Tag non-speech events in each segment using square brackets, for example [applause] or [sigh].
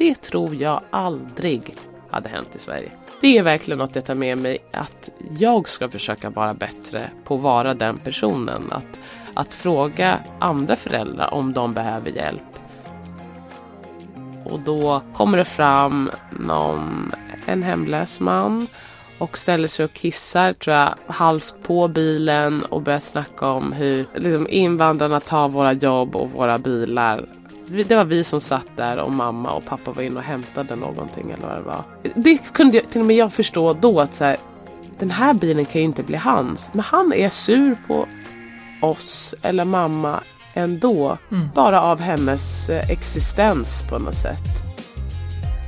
Det tror jag aldrig hade hänt i Sverige. Det är verkligen något jag tar med mig, att jag ska försöka vara bättre på att vara den personen. Att, att fråga andra föräldrar om de behöver hjälp. Och då kommer det fram någon, en hemlös man och ställer sig och kissar tror jag halvt på bilen och börjar snacka om hur liksom, invandrarna tar våra jobb och våra bilar. Det var vi som satt där och mamma och pappa var inne och hämtade någonting eller vad det var. Det kunde jag, till och med jag förstå då att så här, den här bilen kan ju inte bli hans. Men han är sur på oss eller mamma ändå. Mm. Bara av hennes eh, existens på något sätt.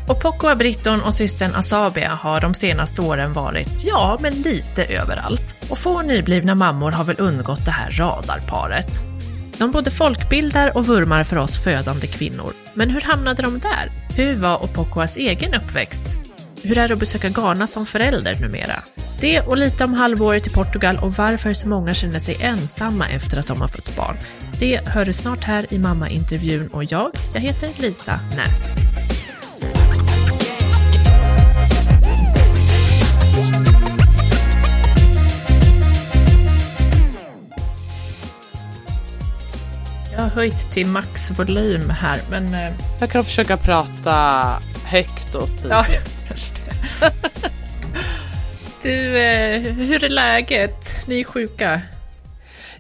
Och Pocoa Britton och systern Asabia har de senaste åren varit, ja, men lite överallt. Och få nyblivna mammor har väl undgått det här radarparet. De både folkbildar och vurmar för oss födande kvinnor. Men hur hamnade de där? Hur var Opokoas egen uppväxt? Hur är det att besöka Ghana som förälder numera? Det och lite om halvåret i Portugal och varför så många känner sig ensamma efter att de har fått barn. Det hör du snart här i mammaintervjun och jag, jag heter Lisa Näs. Jag har höjt till maxvolym här, men... Eh, jag kan försöka prata högt och tydligt. Ja, [laughs] du, eh, hur är läget? Ni är sjuka?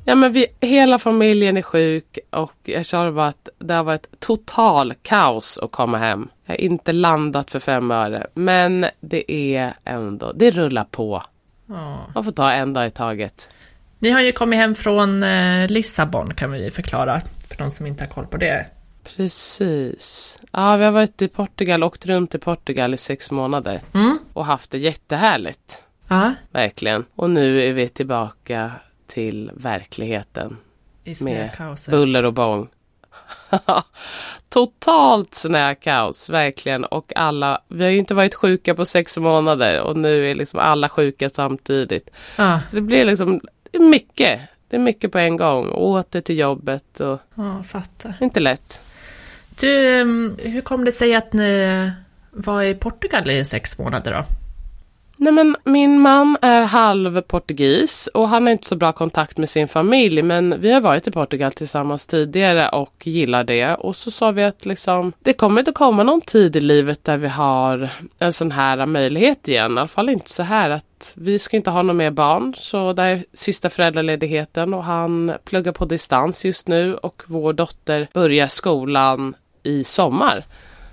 Ja men vi, hela familjen är sjuk och jag känner bara att det har varit total kaos att komma hem. Jag har inte landat för fem öre. Men det är ändå, det rullar på. Man får ta en dag i taget. Ni har ju kommit hem från eh, Lissabon kan vi förklara för de som inte har koll på det. Precis. Ja, vi har varit i Portugal, åkt runt i Portugal i sex månader. Mm. Och haft det jättehärligt. Ja. Verkligen. Och nu är vi tillbaka till verkligheten. I snökaoset. Med buller och bång. [laughs] Totalt snökaos, verkligen. Och alla, vi har ju inte varit sjuka på sex månader och nu är liksom alla sjuka samtidigt. Ah. Så det blir liksom det är mycket. Det är mycket på en gång. Åter till jobbet och... Ja, fattar. Inte lätt. Du, hur kom det sig att ni var i Portugal i sex månader då? Nej men min man är halv portugis och han har inte så bra kontakt med sin familj men vi har varit i Portugal tillsammans tidigare och gillar det. Och så sa vi att liksom, det kommer inte komma någon tid i livet där vi har en sån här möjlighet igen. I alla fall inte så här att vi ska inte ha några mer barn. Så det är sista föräldraledigheten och han pluggar på distans just nu och vår dotter börjar skolan i sommar.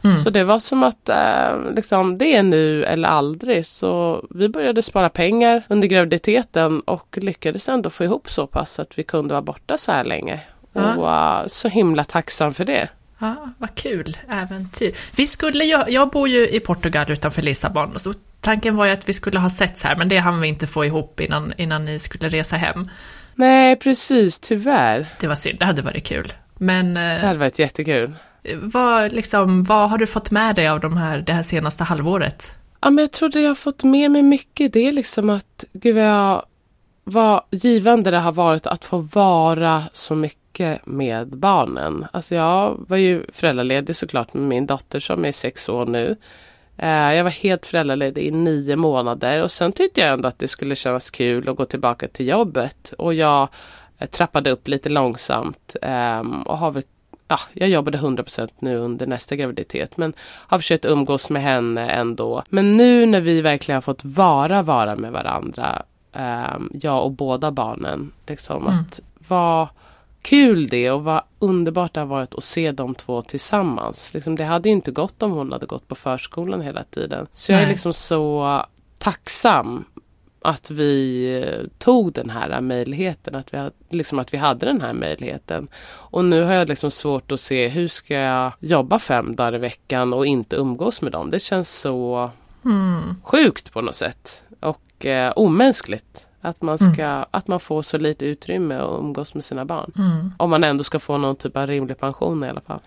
Mm. Så det var som att eh, liksom, det är nu eller aldrig. Så vi började spara pengar under graviditeten och lyckades ändå få ihop så pass att vi kunde vara borta så här länge. Ja. Och uh, så himla tacksam för det. Ja, vad kul äventyr. Vi skulle ju, jag bor ju i Portugal utanför Lissabon. Så tanken var ju att vi skulle ha setts här, men det hann vi inte få ihop innan, innan ni skulle resa hem. Nej, precis, tyvärr. Det var synd, det hade varit kul. Men... Eh, det hade varit jättekul. Vad, liksom, vad har du fått med dig av de här, det här senaste halvåret? Ja, men jag tror det jag har fått med mig mycket det är liksom att, gud vad, vad givande det har varit att få vara så mycket med barnen. Alltså jag var ju föräldraledig såklart med min dotter som är sex år nu. Eh, jag var helt föräldraledig i nio månader och sen tyckte jag ändå att det skulle kännas kul att gå tillbaka till jobbet. Och jag eh, trappade upp lite långsamt ehm, och har väl ja, jag jobbade 100% nu under nästa graviditet men har försökt umgås med henne ändå. Men nu när vi verkligen har fått vara, vara med varandra, eh, jag och båda barnen, liksom mm. att vad kul det och vad underbart det har varit att se de två tillsammans. Liksom, det hade ju inte gått om hon hade gått på förskolan hela tiden. Så Nej. jag är liksom så tacksam att vi eh, tog den här möjligheten, att vi, liksom att vi hade den här möjligheten. Och nu har jag liksom svårt att se hur ska jag jobba fem dagar i veckan och inte umgås med dem. Det känns så mm. sjukt på något sätt och eh, omänskligt. Att man, ska, mm. att man får så lite utrymme att umgås med sina barn. Mm. Om man ändå ska få någon typ av rimlig pension i alla fall.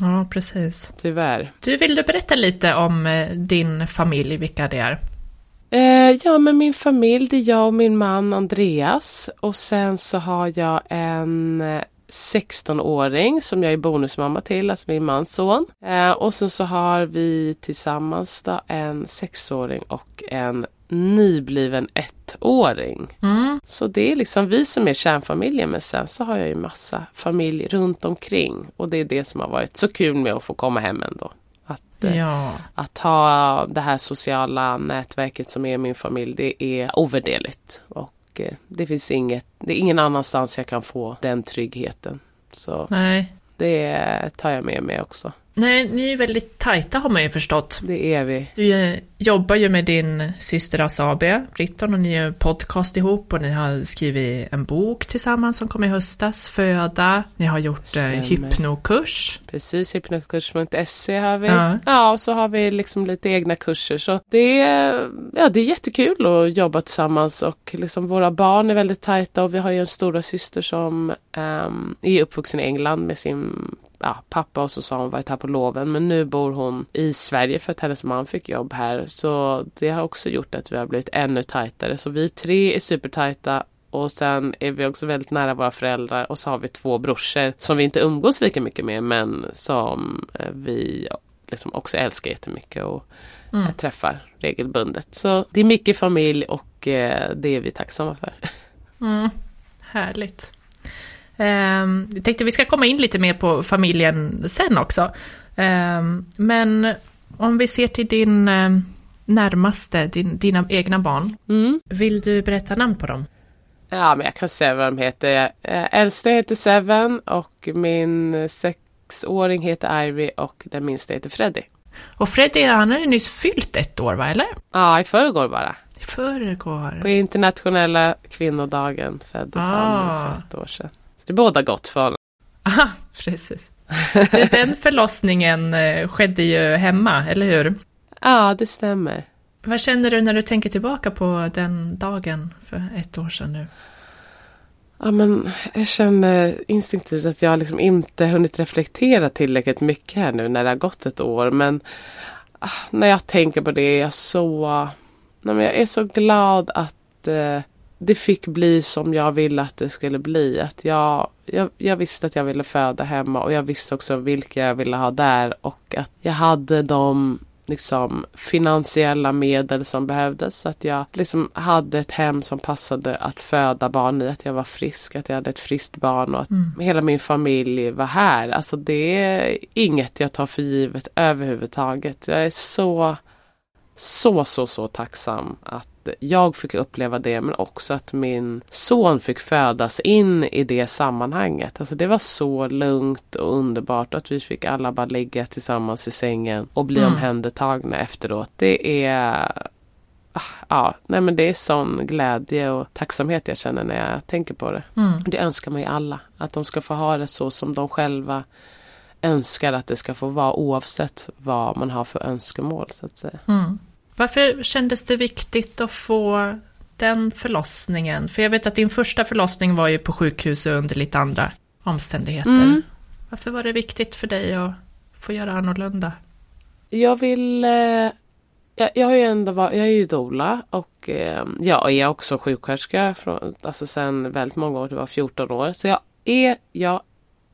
Ja, precis. Tyvärr. Du, vill du berätta lite om eh, din familj, vilka det är? Eh, ja, men min familj, det är jag och min man Andreas. Och sen så har jag en eh, 16-åring som jag är bonusmamma till, alltså min mans son. Eh, och sen så har vi tillsammans då en sexåring och en nybliven ettåring. Mm. Så det är liksom vi som är kärnfamiljen men sen så har jag ju massa familj runt omkring och det är det som har varit så kul med att få komma hem ändå. Att, eh, Ja. att ha det här sociala nätverket som är min familj det är ovärderligt. Och eh, det finns inget, det är ingen annanstans jag kan få den tryggheten. Så Nej. det tar jag med mig också. Nej, ni är väldigt tajta har man ju förstått. Det är vi. Du eh, jobbar ju med din syster Asabia, Britton, och ni gör podcast ihop och ni har skrivit en bok tillsammans som kom i höstas, Föda. Ni har gjort eh, Stämmer. hypnokurs. Precis, hypnokurs.se har vi. Ja. Ja. och så har vi liksom lite egna kurser. Så det är, ja, det är jättekul att jobba tillsammans och liksom våra barn är väldigt tajta och vi har ju en stora syster som ehm, är uppvuxen i England med sin ja, pappa och så så har hon varit här på loven men nu bor hon i Sverige för att hennes man fick jobb här. Så det har också gjort att vi har blivit ännu tajtare. Så vi tre är supertajta och sen är vi också väldigt nära våra föräldrar och så har vi två brorsor som vi inte umgås lika mycket med men som eh, vi liksom också älskar jättemycket och Mm. eh, träffar regelbundet. Så det är mycket familj och eh, det är vi tacksamma för. [laughs] Mm. Härligt. Um, vi tänkte vi ska komma in lite mer på familjen sen också. Ehm, men om vi ser till din ehm, närmaste, din, dina egna barn. Mm. Vill du berätta namn på dem? Ja men jag kan säga vad de heter. Eh, Äldsta heter Seven och min sexåring heter Ivy och den minsta heter Freddy. Och Freddy, han har ju nyss fyllt ett år, va? Eller? Ja, i förrgår bara. I förrgår. På internationella kvinnodagen föddes Ah. han för ett år sedan. Det båda gott för honom. Aha, precis. Du, [laughs] Den förlossningen eh, skedde ju hemma, eller hur? Ja, det stämmer. Vad känner du när du tänker tillbaka på den dagen för ett år sedan nu? Ja, men jag känner instinktivt att jag liksom inte hunnit reflektera tillräckligt mycket här nu när det har gått ett år. Men ah, när jag tänker på det är jag så, nej, men jag är så glad att eh, det fick bli som jag ville att det skulle bli. Att jag, jag, jag visste att jag ville föda hemma och jag visste också vilka jag ville ha där och att jag hade de liksom finansiella medel som behövdes. Så att jag liksom hade ett hem som passade att föda barn i. Att jag var frisk, att jag hade ett friskt barn och att Mm. hela min familj var här. Alltså det är inget jag tar för givet överhuvudtaget. Jag är så, så, så, så tacksam att jag fick uppleva det men också att min son fick födas in i det sammanhanget. Alltså det var så lugnt och underbart att vi fick alla bara ligga tillsammans i sängen och bli Mm. omhändertagna efteråt. Det är ah, Ja, nej men det är sån glädje och tacksamhet jag känner när jag tänker på det. Mm. Det önskar man ju alla. Att de ska få ha det så som de själva önskar att det ska få vara oavsett vad man har för önskemål så att säga. Mm. Varför kändes det viktigt att få den förlossningen? För jag vet att din första förlossning var ju på sjukhus och under lite andra omständigheter. Mm. Varför var det viktigt för dig att få göra annorlunda? Jag vill... Eh, jag, jag har ju ändå varit, jag är ju doula och eh, jag är också sjuksköterska från, alltså sen väldigt många år, det var 14 år. Så jag är, jag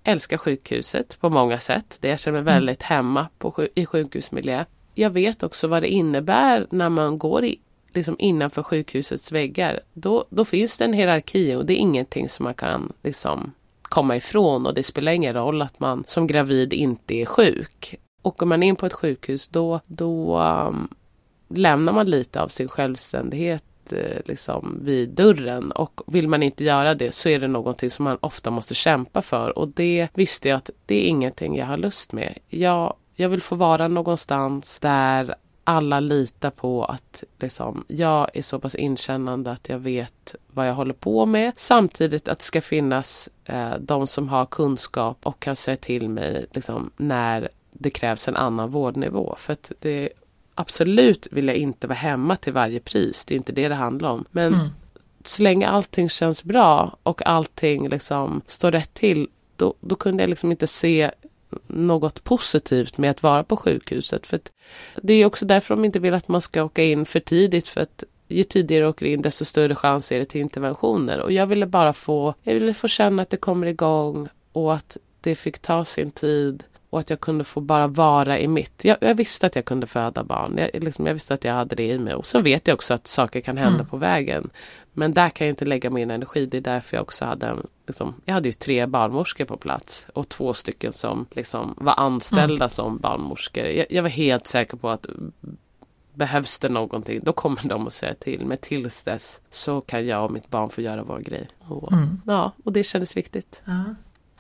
älskar sjukhuset på många sätt. Det jag känner mig väldigt hemma på, i sjukhusmiljö. Jag vet också vad det innebär när man går i, liksom innanför sjukhusets väggar. Då, då finns det en hierarki och det är ingenting som man kan liksom komma ifrån och det spelar ingen roll att man som gravid inte är sjuk. Åker man in på ett sjukhus då, då um, lämnar man lite av sin självständighet eh, liksom vid dörren och vill man inte göra det så är det någonting som man ofta måste kämpa för och det visste jag att det är ingenting jag har lust med. Jag, jag vill få vara någonstans där alla litar på att liksom, jag är så pass inkännande att jag vet vad jag håller på med. Samtidigt att det ska finnas eh, de som har kunskap och kan säga till mig liksom, när det krävs en annan vårdnivå. För att det absolut vill jag inte vara hemma till varje pris. Det är inte det det handlar om. Men Mm. så länge allting känns bra och allting liksom står rätt till då, då kunde jag liksom inte se något positivt med att vara på sjukhuset. För att det är också därför de inte vill att man ska åka in för tidigt för att ju tidigare du åker in desto större chans är det till interventioner. Och jag ville bara få, jag ville få känna att det kommer igång och att det fick ta sin tid och att jag kunde få bara vara i mitt. Jag, jag visste att jag kunde föda barn. Jag, liksom, jag, visste att jag hade det i mig. Och sen vet jag också att saker kan hända Mm. på vägen. Men där kan jag inte lägga min energi. Det är därför jag också hade en, liksom, Jag hade ju tre barnmorskor på plats. Och två stycken som liksom var anställda som barnmorskor. Jag, jag var helt säker på att Behövs det någonting, då kommer de att säga till. Men tills dess så kan jag och mitt barn få göra vår grej. Och, Mm. Ja, och det kändes viktigt. Ja.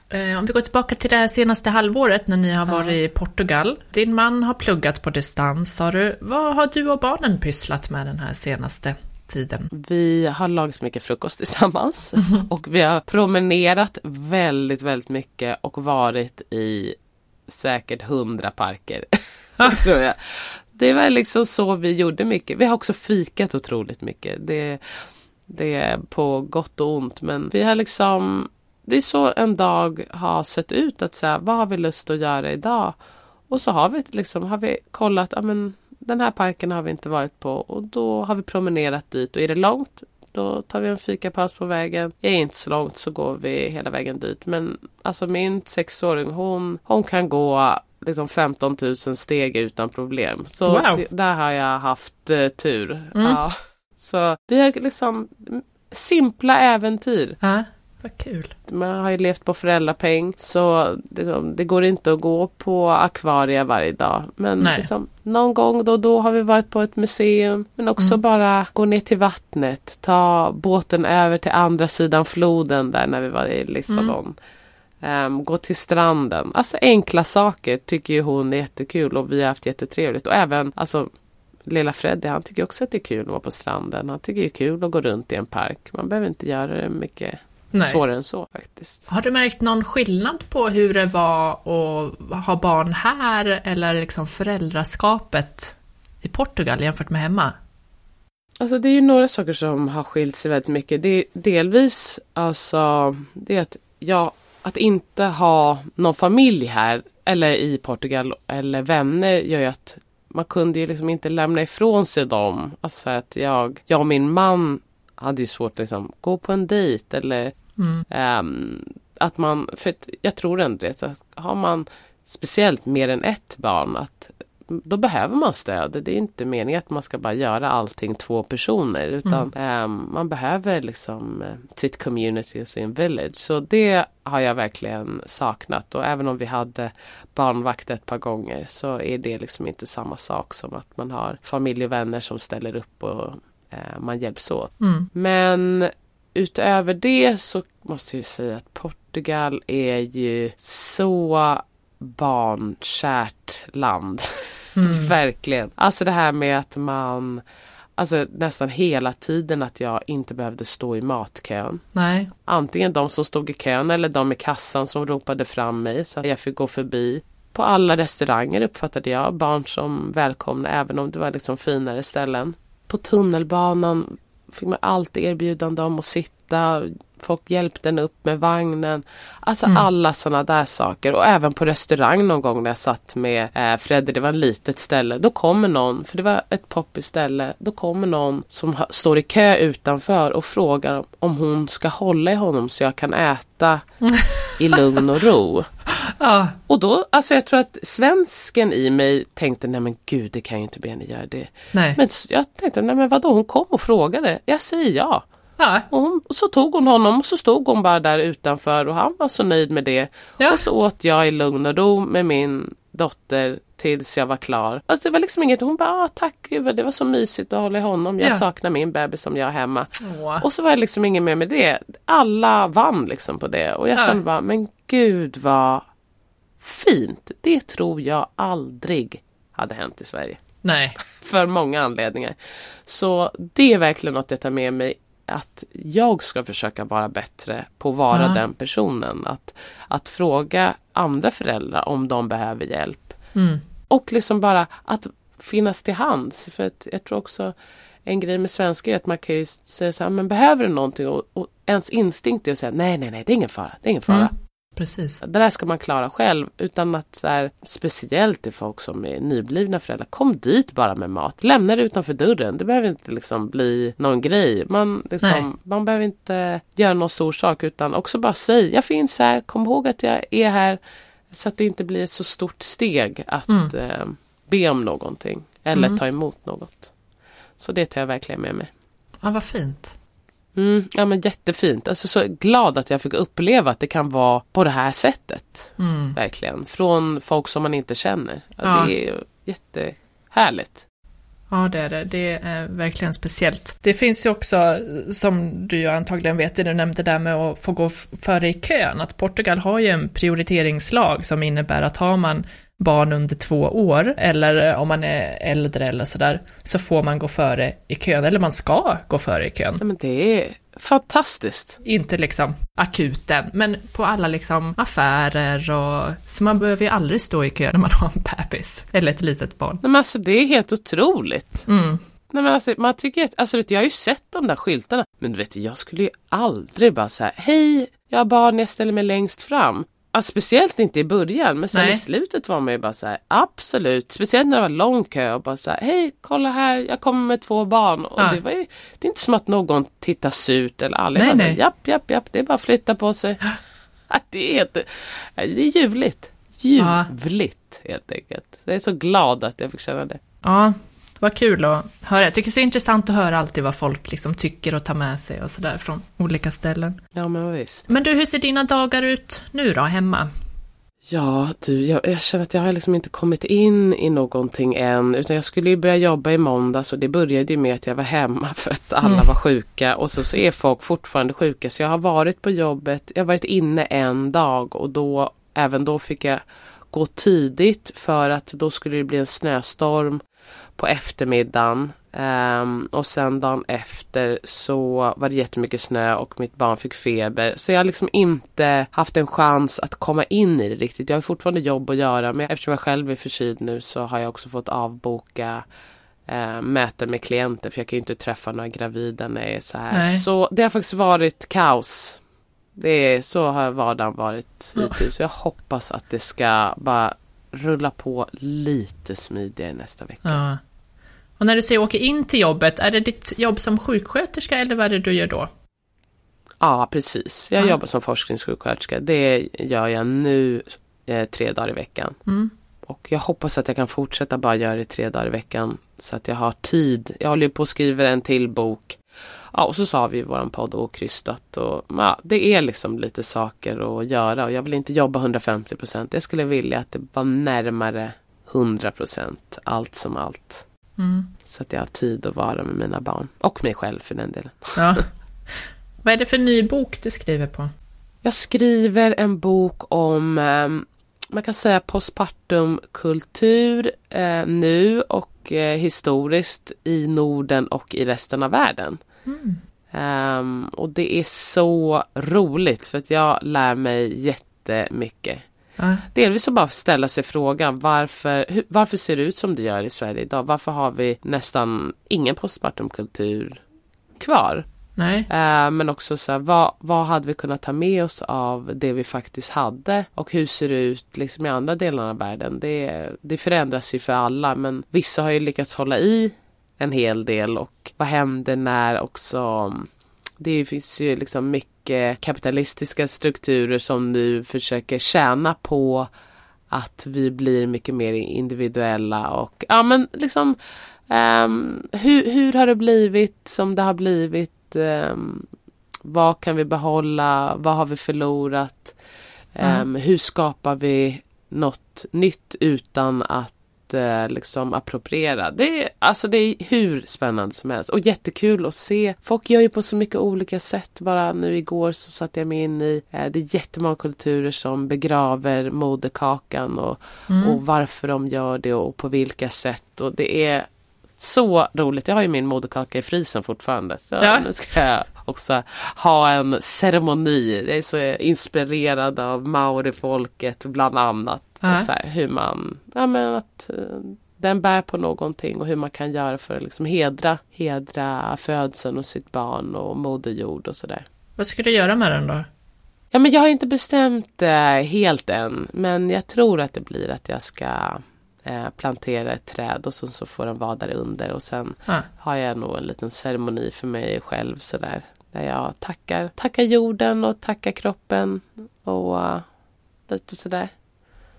Eh, Om vi går tillbaka till det här senaste halvåret när ni har varit i Portugal. Din man har pluggat på distans, sa du. Vad har du och barnen pysslat med den här senaste tiden? Vi har lagat mycket frukost tillsammans och vi har promenerat väldigt, väldigt mycket och varit i säkert hundra parker. [laughs] tror jag. Det var liksom så vi gjorde mycket. Vi har också fikat otroligt mycket. Det, det är på gott och ont men vi har liksom Det är så en dag har sett ut att säga vad har vi lust att göra idag? Och så har vi liksom har vi kollat, ja men den här parken har vi inte varit på och då har vi promenerat dit och är det långt då tar vi en fikapaus på vägen. Är det inte så långt så går vi hela vägen dit. Men alltså min sexåring hon, hon kan gå liksom 15 000 steg utan problem. Så Wow. det, där har jag haft eh, tur. Mm. Ja. Så vi har liksom simpla äventyr. Ja, vad kul. Man har ju levt på föräldrapeng så liksom, det går inte att gå på akvarier varje dag. Men liksom, någon gång då och då har vi varit på ett museum. Men också Mm. bara gå ner till vattnet. Ta båten över till andra sidan floden där när vi var i Lissabon. Ehm, gå till stranden. Alltså enkla saker tycker ju hon är jättekul och vi har haft jättetrevligt. Och även alltså Lilla Freddy han tycker också att det är kul att vara på stranden. Han tycker det är kul att gå runt i en park. Man behöver inte göra det mycket Nej. svårare än så faktiskt. Har du märkt någon skillnad på hur det var att ha barn här eller liksom föräldraskapet i Portugal jämfört med hemma? Alltså det är ju några saker som har skilt sig väldigt mycket. Det är delvis alltså det är att jag att inte ha någon familj här eller i Portugal eller vänner gör ju att man kunde ju liksom inte lämna ifrån sig dem. Alltså att jag, jag och min man hade ju svårt att liksom gå på en dejt eller Mm. Ehm, att man, för jag tror ändå det, att har man speciellt mer än ett barn att då behöver man stöd. Det är inte meningen att man ska bara göra allting två personer utan ehm, man behöver liksom eh, sitt community och sin village. Så det har jag verkligen saknat och även om vi hade barnvakt ett par gånger så är det liksom inte samma sak som att man har familj och vänner som ställer upp och man hjälps åt. Mm. Men utöver det så måste jag ju säga att Portugal är ju så barnkärt land. [laughs] Mm. Verkligen. Alltså det här med att man Alltså nästan hela tiden att jag inte behövde stå i matkön. Nej. Antingen de som stod i kön eller de i kassan som ropade fram mig så att jag fick gå förbi. På alla restauranger uppfattade jag barn som välkomna även om det var liksom finare ställen. På tunnelbanan fick man alltid erbjudande om att sitta. Folk hjälpte en upp med vagnen. Alltså Mm. alla sådana där saker. Och även på restaurang någon gång när jag satt med eh, Fredde, det var ett litet ställe. Då kommer någon, för det var ett poppigt ställe. Då kommer någon som står i kö utanför och frågar om hon ska hålla i honom så jag kan äta i lugn och ro. Ja. Och då, alltså jag tror att svensken i mig tänkte, nej men gud det kan ju inte Benny göra det. Nej. Men jag tänkte, nej men vadå, hon kom och frågade. Jag säger ja. Ja. Och, hon, och så tog hon honom och så stod hon bara där utanför och han var så nöjd med det. Ja. Och så åt jag i lugn och ro med min dotter tills jag var klar. Alltså det var liksom inget, hon bara, ah, tack gud, det var så mysigt att hålla i honom. Jag Ja. saknar min bebis som jag har hemma. Åh. Och så var det liksom inget mer med det. Alla vann liksom på det. Och jag Ja. kände bara, men gud vad fint. Det tror jag aldrig hade hänt i Sverige. Nej. [laughs] För många anledningar. Så det är verkligen något jag tar med mig. Att jag ska försöka vara bättre på att vara Ja. den personen. Att, att fråga andra föräldrar om de behöver hjälp. Mm. Och liksom bara att finnas till hands. För att jag tror också en grej med svenskar är att man kan ju säga så här, men behöver du någonting? Och, och ens instinkt är att säga nej, nej, nej, det är ingen fara, det är ingen fara. Mm. Precis. Det där ska man klara själv utan att så här, speciellt till folk som är nyblivna föräldrar. Kom dit bara med mat. Lämna det utanför dörren. Det behöver inte liksom bli någon grej. Man, liksom, man behöver inte göra någon stor sak utan också bara säg jag finns här. Kom ihåg att jag är här. Så att det inte blir ett så stort steg att mm. eh, be om någonting. Eller mm. ta emot något. Så det tar jag verkligen med mig. Ja, vad fint. Mm, ja men jättefint. Alltså så glad att jag fick uppleva att det kan vara på det här sättet. Mm. Verkligen. Från folk som man inte känner. Ja. Det är jättehärligt. Ja, det är det. Det är verkligen speciellt. Det finns ju också, som du antagligen vet, det du nämnde där med att få gå före i kön, att Portugal har ju en prioriteringslag som innebär att har man barn under två år, eller om man är äldre eller sådär, så får man gå före i kön, eller man ska gå före i kön. Men det är fantastiskt. Inte liksom akuten, men på alla liksom affärer och... Så man behöver ju aldrig stå i kö när man har en bebis, eller ett litet barn. Nej, men alltså det är helt otroligt. Mm. Nej men alltså man tycker alltså vet, jag har ju sett de där skyltarna. Men du vet jag skulle ju aldrig bara säga hej, jag har barn, jag ställer mig längst fram. Alltså, speciellt inte i början men sen Nej. i slutet var man ju bara så här absolut. Speciellt när det var lång kö och bara så här hej kolla här jag kommer med två barn. Och ja. det, var ju, det är inte som att någon tittar surt eller aldrig. Nej, nej. Japp japp japp det är bara att flytta på sig. [laughs] det, är helt, det är ljuvligt. Ljuvligt ja. helt enkelt. Jag är så glad att jag fick känna det. Ja, det var kul att höra. Jag tycker det är så intressant att höra alltid vad folk liksom tycker och tar med sig och sådär från olika ställen. Ja, men visst. Men du, hur ser dina dagar ut nu då, hemma? Ja, du, jag, jag, känner att jag har liksom inte kommit in i någonting än. Utan jag skulle ju börja jobba i måndags och det började ju med att jag var hemma för att alla mm. var sjuka. Och så, så är folk fortfarande sjuka. Så jag har varit på jobbet, jag har varit inne en dag och då, även då fick jag gå tidigt för att då skulle det bli en snöstorm på eftermiddagen. Um, och sen dagen efter så var det jättemycket snö och mitt barn fick feber. Så jag har liksom inte haft en chans att komma in i det riktigt. Jag har fortfarande jobb att göra men eftersom jag själv är förkyld nu så har jag också fått avboka uh, möten med klienter för jag kan ju inte träffa några gravida när jag är så här. Nej. Så det har faktiskt varit kaos. Det är, så har vardagen varit hittills. Så jag hoppas att det ska bara rulla på lite smidigare nästa vecka. Ja. Och när du säger åka in till jobbet, är det ditt jobb som sjuksköterska eller vad är det du gör då? Ja, precis. Jag ja. jobbar som forskningssjuksköterska. Det gör jag nu eh, tre dagar i veckan. Mm. Och jag hoppas att jag kan fortsätta bara göra det tre dagar i veckan. Så att jag har tid. Jag håller på att skriva en till bok. Ja, och så sa vi i våran podd okrystat. Och, ja, det är liksom lite saker att göra. Och jag vill inte jobba 150 procent. Jag skulle vilja att det var närmare 100 procent. Allt som allt. Mm. Så att jag har tid att vara med mina barn. Och mig själv för den delen. Ja. Vad är det för ny bok du skriver på? Jag skriver en bok om eh, man kan säga postpartumkultur eh, nu och eh, historiskt i Norden och i resten av världen. Mm. Um, och det är så roligt för att jag lär mig jättemycket. Uh. Delvis så bara ställa sig frågan varför, hur, varför ser det ut som det gör i Sverige idag? Varför har vi nästan ingen postpartumkultur kvar? Nej. Uh, men också så här, vad, vad hade vi kunnat ta med oss av det vi faktiskt hade? Och hur ser det ut liksom i andra delar av världen? Det, det förändras ju för alla men vissa har ju lyckats hålla i en hel del och vad händer när också det finns ju liksom mycket kapitalistiska strukturer som nu försöker tjäna på att vi blir mycket mer individuella och ja men liksom um, hur, hur har det blivit som det har blivit? Um, vad kan vi behålla? Vad har vi förlorat? Um, mm. Hur skapar vi något nytt utan att eh, liksom appropriera. Det är, alltså det är hur spännande som helst och jättekul att se. Folk gör ju på så mycket olika sätt. Bara nu igår så satte jag mig in i eh, det är jättemånga kulturer som begraver moderkakan och, mm. och varför de gör det och på vilka sätt. Och det är så roligt. Jag har ju min moderkaka i frysen fortfarande. Så ja. nu ska jag också ha en ceremoni. Jag är så inspirerad av maorifolket bland annat. Och så här, hur man, ja men att uh, den bär på någonting och hur man kan göra för att liksom hedra, hedra födseln och sitt barn och moder jord och sådär. Vad ska du göra med den då? Ja, men jag har inte bestämt eh, helt än. Men jag tror att det blir att jag ska eh, plantera ett träd och så, så får den vara där under. Och sen Ah. har jag nog en liten ceremoni för mig själv sådär. Där jag tackar, tackar jorden och tackar kroppen. Och eh, lite sådär.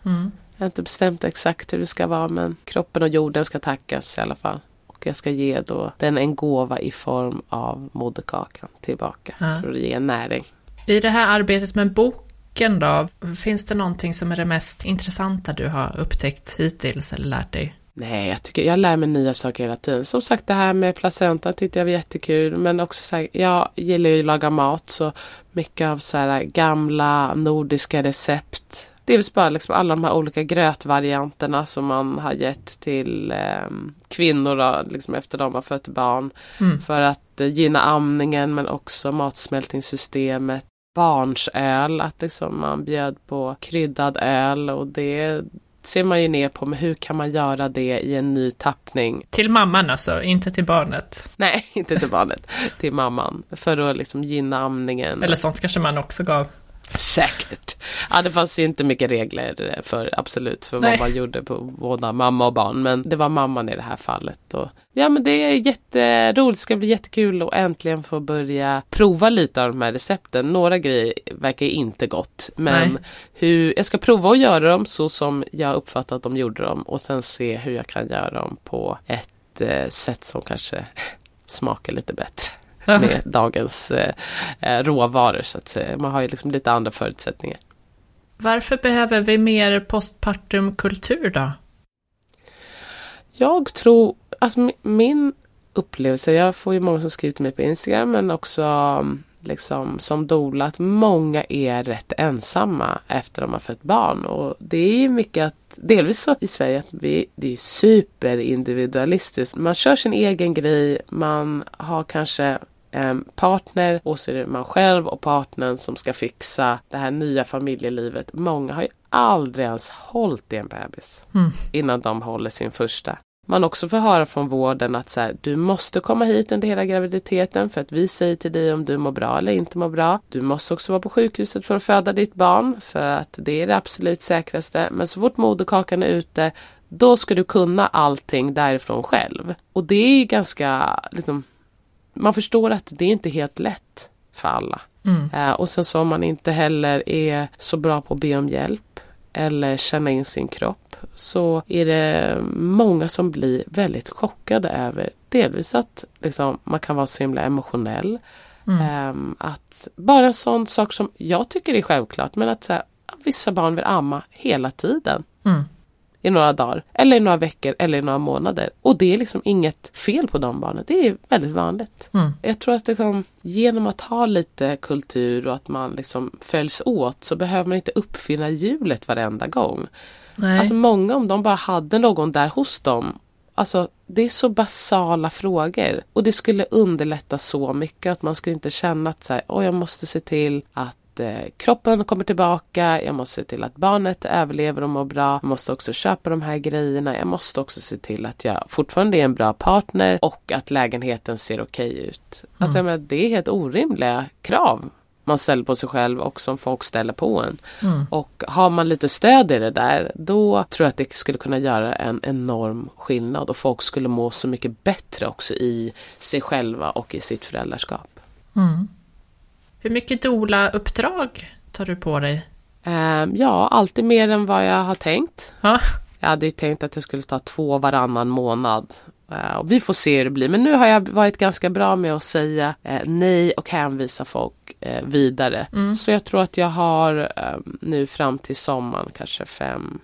Mm. Jag har inte bestämt exakt hur det ska vara men kroppen och jorden ska tackas i alla fall. Och jag ska ge då den en gåva i form av moderkakan tillbaka. Ja. För att ge näring. I det här arbetet med boken då, finns det någonting som är det mest intressanta du har upptäckt hittills eller lärt dig? Nej, jag tycker jag lär mig nya saker hela tiden. Som sagt det här med placenta tyckte jag var jättekul. Men också så här, jag gillar ju att laga mat så mycket av så här gamla nordiska recept. Dels bara liksom alla de här olika grötvarianterna som man har gett till eh, kvinnor då, liksom efter de har fött barn. Mm. För att eh, gynna amningen men också matsmältningssystemet. Barnsöl, att liksom man bjöd på kryddad öl och det ser man ju ner på. Men hur kan man göra det i en ny tappning? Till mamman alltså, inte till barnet. Nej, [laughs] inte till barnet, till mamman. För att liksom gynna amningen. Eller sånt kanske man också gav. Säkert. Ja, det fanns ju inte mycket regler för absolut för Nej. vad man gjorde på båda mamma och barn. Men det var mamman i det här fallet. Och, ja, men det är jätteroligt. Det ska bli jättekul att äntligen få börja prova lite av de här recepten. Några grejer verkar inte gott. Men Nej. hur, jag ska prova att göra dem så som jag uppfattat att de gjorde dem. Och sen se hur jag kan göra dem på ett eh, sätt som kanske [laughs] smakar lite bättre [laughs] med dagens eh, eh, råvaror så att säga. Man har ju liksom lite andra förutsättningar. Varför behöver vi mer postpartumkultur då? Jag tror, alltså mi- min upplevelse, jag får ju många som skriver till mig på Instagram men också mm, liksom som doula att många är rätt ensamma efter de har fött barn och det är ju mycket att Delvis så i Sverige att vi, det är superindividualistiskt. Man kör sin egen grej, man har kanske partner och så är det man själv och partnern som ska fixa det här nya familjelivet. Många har ju aldrig ens hållit i en bebis Mm. innan de håller sin första. Man också får höra från vården att så här, du måste komma hit under hela graviditeten för att vi säger till dig om du mår bra eller inte mår bra. Du måste också vara på sjukhuset för att föda ditt barn för att det är det absolut säkraste. Men så fort moderkakan är ute då ska du kunna allting därifrån själv. Och det är ganska, liksom, man förstår att det är inte helt lätt för alla. Mm. Eh, och sen så om man inte heller är så bra på att be om hjälp eller känna in sin kropp så är det många som blir väldigt chockade över delvis att liksom, man kan vara så himla emotionell. Mm. Ehm, att bara en sån sak som jag tycker är självklart men att så här, vissa barn vill amma hela tiden Mm. I några dagar eller i några veckor eller i några månader. Och det är liksom inget fel på de barnen. Det är väldigt vanligt. Mm. Jag tror att liksom, genom att ha lite kultur och att man liksom följs åt så behöver man inte uppfinna hjulet varenda gång. Nej. Alltså många om de bara hade någon där hos dem. Alltså det är så basala frågor. Och det skulle underlätta så mycket att man skulle inte känna att så här, "Åh, jag måste se till att eh, kroppen kommer tillbaka. Jag måste se till att barnet överlever och mår bra. Jag måste också köpa de här grejerna. Jag måste också se till att jag fortfarande är en bra partner och att lägenheten ser okej ut. Alltså jag menar, det är helt orimliga krav man ställer på sig själv och som folk ställer på en. Mm. Och har man lite stöd i det där då tror jag att det skulle kunna göra en enorm skillnad och folk skulle må så mycket bättre också i sig själva och i sitt föräldraskap. Mm. Hur mycket doula-uppdrag tar du på dig? Ehm, ja, alltid mer än vad jag har tänkt. Ja. Jag hade ju tänkt att jag skulle ta två varannan månad. Eh, vi får se hur det blir. Men nu har jag varit ganska bra med att säga eh, nej och hänvisa folk eh, vidare. Mm. Så jag tror att jag har eh, nu fram till sommaren kanske fem.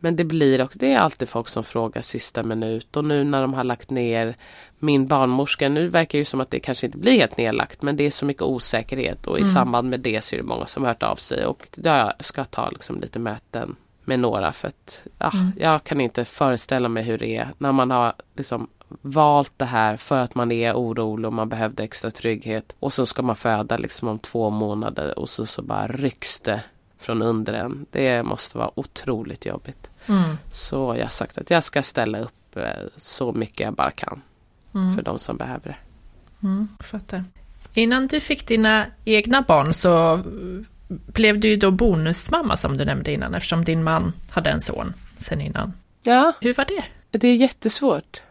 Men det blir också, det är alltid folk som frågar sista minut. Och nu när de har lagt ner min barnmorska, nu verkar det ju som att det kanske inte blir helt nedlagt. Men det är så mycket osäkerhet och i Mm. samband med det så är det många som har hört av sig. Och jag ska ta liksom lite möten med några för att ja, Mm. jag kan inte föreställa mig hur det är när man har liksom valt det här för att man är orolig och man behövde extra trygghet och så ska man föda liksom om två månader och så, så bara rycks det från under en. Det måste vara otroligt jobbigt. Mm. Så jag har sagt att jag ska ställa upp eh, så mycket jag bara kan Mm. för de som behöver det. Mm. Fattar. Innan du fick dina egna barn så blev du ju då bonusmamma som du nämnde innan eftersom din man hade en son sen innan. Ja, Hur var det? det är jättesvårt.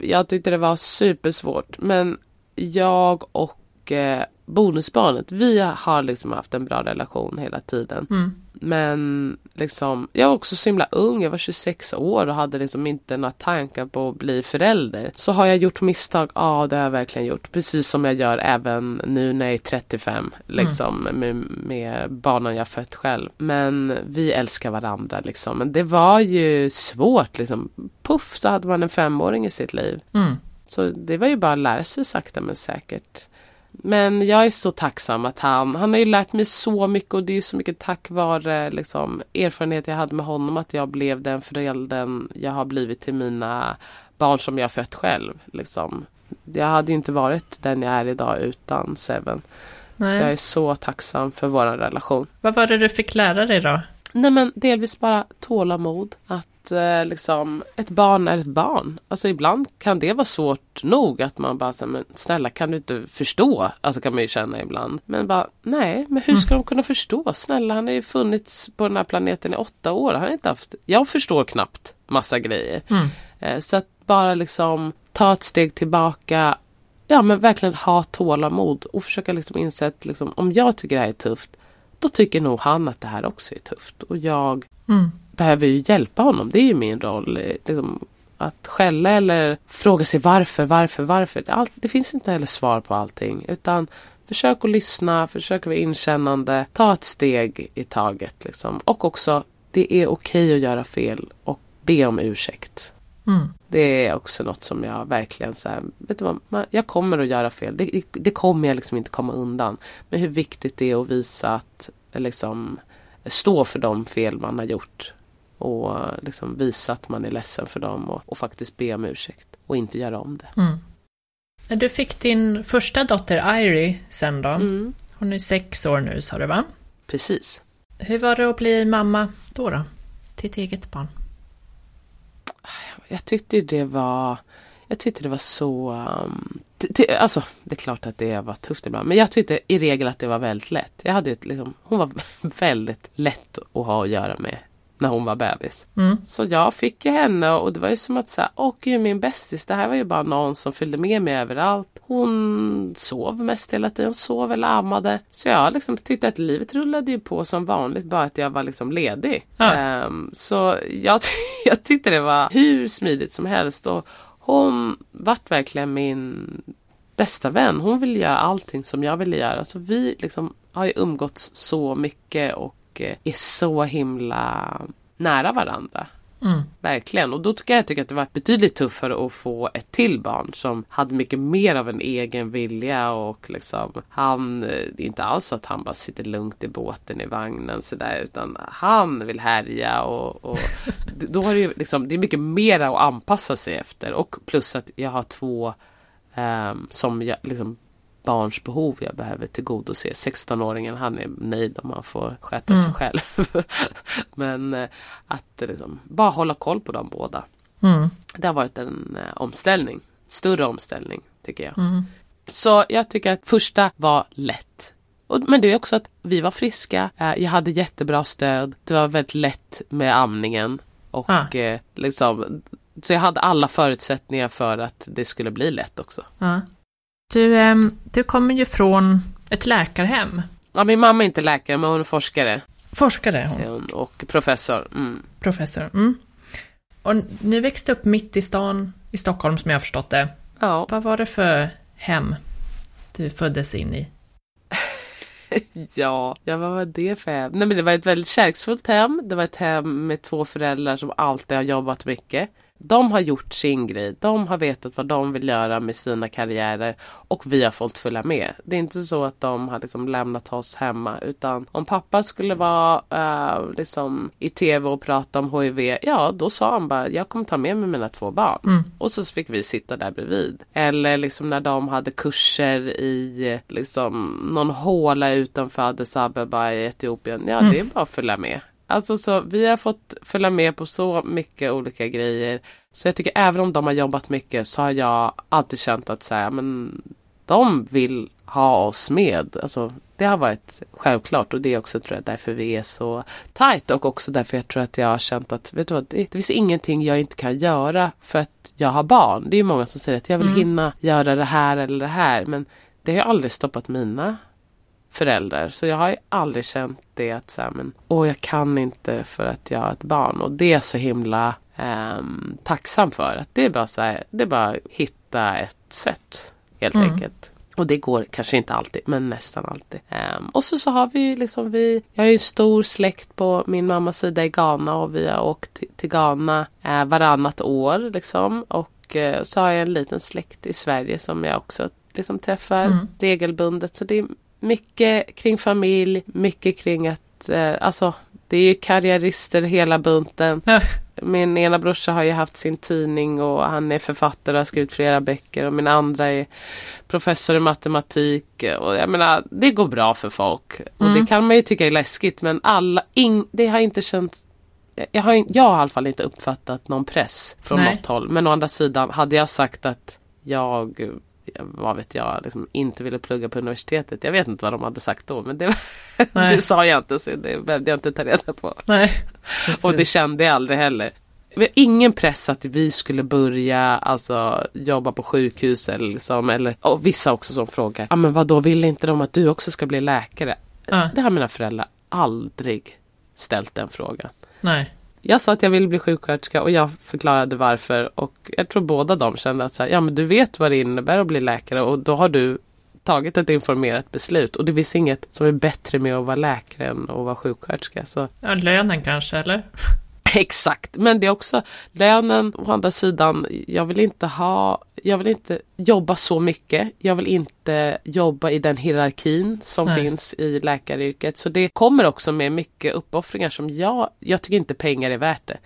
Jag tyckte det var supersvårt. Men jag och eh, bonusbarnet, vi har liksom haft en bra relation hela tiden. Mm. Men liksom, jag var också så himla ung, jag var 26 år och hade liksom inte några tankar på att bli förälder. Så har jag gjort misstag? Ja, det har jag verkligen gjort. Precis som jag gör även nu när jag är 35, liksom med, med barnen jag fött själv. Men vi älskar varandra liksom. Men det var ju svårt liksom. Puff så hade man en femåring i sitt liv. Mm. Så det var ju bara att lära sig sakta men säkert. Men jag är så tacksam att han, han har ju lärt mig så mycket och det är så mycket tack vare liksom, erfarenhet jag hade med honom att jag blev den föräldern jag har blivit till mina barn som jag fött själv. Liksom. Jag hade ju inte varit den jag är idag utan Seven. Så jag är Nej. så tacksam för vår relation. Vad var det du fick lära dig då? Nej men delvis bara tålamod. Att eh, liksom ett barn är ett barn. Alltså ibland kan det vara svårt nog att man bara säger men snälla kan du inte förstå? Alltså kan man ju känna ibland. Men bara nej, men hur ska de kunna förstå? Snälla han har ju funnits på den här planeten i åtta år. Han har inte haft, jag förstår knappt massa grejer. Mm. Eh, så att bara liksom ta ett steg tillbaka. Ja men verkligen ha tålamod och försöka liksom inse att liksom, om jag tycker det här är tufft då tycker nog han att det här också är tufft. Och jag Mm. Behöver ju hjälpa honom. Det är ju min roll. eh, Liksom, att skälla eller fråga sig varför, varför, varför. Allt, det finns inte heller svar på allting. Utan försök att lyssna, försök att vara inkännande. Ta ett steg i taget. Liksom. Och också, det är okej att göra fel och be om ursäkt. Mm. Det är också något som jag verkligen så här, vet du vad, jag kommer att göra fel. Det, det kommer jag liksom inte komma undan. Men hur viktigt det är att visa att liksom stå för de fel man har gjort. Och liksom visa att man är ledsen för dem och, och faktiskt be om ursäkt. Och inte göra om det. Mm. Du fick din första dotter Irie sen då, Mm. hon är sex år nu sa du va? Precis. Hur var det att bli mamma då då? Till ett eget barn? Jag tyckte det var jag tyckte det var så... Um, alltså, det är klart att det var tufft ibland. Men jag tyckte i regel att det var väldigt lätt. Jag hade ett, liksom, hon var [laughs] väldigt lätt att ha att göra med när hon var bebis. Mm. Så jag fick ju henne och det var ju som att säga, åh gud min bästis, det här var ju bara någon som följde med mig överallt. Hon sov mest hela tiden, hon sov eller ammade. Så jag liksom tyckte att livet rullade ju på som vanligt, bara att jag var liksom ledig. Ja. Ehm, så jag, [laughs] jag tyckte det var hur smidigt som helst och hon vart verkligen min bästa vän. Hon ville göra allting som jag ville göra. Så vi liksom har ju umgåtts så mycket och eh, är så himla nära varandra. Mm. Verkligen. Och då tycker jag, jag tycker att det var betydligt tuffare att få ett till barn som hade mycket mer av en egen vilja och liksom han, eh, det är inte alls att han bara sitter lugnt i båten i vagnen sådär utan han vill härja och, och [laughs] då har det ju liksom, det är mycket mer att anpassa sig efter och plus att jag har två ehm, som jag, liksom barns behov jag behöver tillgodose. 16-åringen han är nöjd om han får sköta sig Mm. själv. [laughs] Men eh, att eh, liksom, bara hålla koll på dem båda. Mm. Det har varit en eh, omställning. Större omställning tycker jag. Mm. Så jag tycker att första var lätt. Men det är också att vi var friska. Jag hade jättebra stöd. Det var väldigt lätt med amningen. Och Ah. liksom, så jag hade alla förutsättningar för att det skulle bli lätt också. Ja. Du, ehm, du kommer ju från ett läkarhem. Ja, min mamma är inte läkare men hon är forskare Forskare är hon, är hon, och professor. Mm. professor. Mm. Och ni växte upp mitt i stan i Stockholm som jag har förstått det. Ja. Vad var det för hem du föddes in i? [laughs] Ja, ja, vad var det för hem? Nej, men det var ett väldigt kärleksfullt hem. Det var ett hem med två föräldrar som alltid har jobbat mycket. De har gjort sin grej. De har vetat vad de vill göra med sina karriärer och vi har fått följa med. Det är inte så att de har liksom lämnat oss hemma utan om pappa skulle vara eh, liksom i tv och prata om HIV, ja då sa han bara jag kommer ta med mig mina två barn. Mm. Och så fick vi sitta där bredvid. Eller liksom när de hade kurser i liksom någon håla utanför Addis Abeba i Etiopien. Ja, Mm. det är bara att följa med. Alltså så vi har fått följa med på så mycket olika grejer. Så jag tycker även om de har jobbat mycket så har jag alltid känt att så här, men de vill ha oss med. Alltså, det har varit självklart och det är också tror jag därför vi är så tajt och också därför jag tror att jag har känt att vet du vad, det, det finns ingenting jag inte kan göra för att jag har barn. Det är många som säger att jag vill mm. hinna göra det här eller det här men det har aldrig stoppat mina föräldrar. Så jag har ju aldrig känt det att så här, men, åh jag kan inte för att jag har ett barn. Och det är så himla eh, tacksam för. Att det är bara så här, det är bara hitta ett sätt helt mm. enkelt. Och det går kanske inte alltid, men nästan alltid. Um, och så, så har vi liksom vi, jag har ju en stor släkt på min mammas sida i Ghana och vi har åkt till, till Ghana uh, varannat år liksom. Och uh, så har jag en liten släkt i Sverige som jag också liksom träffar mm. regelbundet. Så det är mycket kring familj, mycket kring att, uh, alltså det är ju karriärister hela bunten. Min ena brorsa har ju haft sin tidning och han är författare och har skrivit flera böcker. Och min andra är professor i matematik. Och jag menar, det går bra för folk. Och mm. det kan man ju tycka är läskigt men alla, in, det har inte känts jag har, jag har i alla fall inte uppfattat någon press från Nej. något håll. Men å andra sidan, hade jag sagt att jag vad vet jag, liksom inte ville plugga på universitetet. Jag vet inte vad de hade sagt då men det, [laughs] det sa jag inte så det behövde jag inte ta reda på. Nej, och det kände jag aldrig heller. Vi har ingen press att vi skulle börja alltså, jobba på sjukhus eller, liksom, eller och vissa också som frågar, ja ah, men vad då vill inte de att du också ska bli läkare? Ja. Det har mina föräldrar aldrig ställt den frågan. Nej. Jag sa att jag ville bli sjuksköterska och jag förklarade varför och jag tror båda de kände att så här, ja men du vet vad det innebär att bli läkare och då har du tagit ett informerat beslut och det finns inget som är bättre med att vara läkare än att vara sjuksköterska. Så. Ja, lönen kanske eller? [laughs] Exakt, men det är också lönen å andra sidan. Jag vill inte ha, jag vill inte jobba så mycket. Jag vill inte jobba i den hierarkin som Nej. finns i läkaryrket. Så det kommer också med mycket uppoffringar som jag, jag tycker inte pengar är värt det.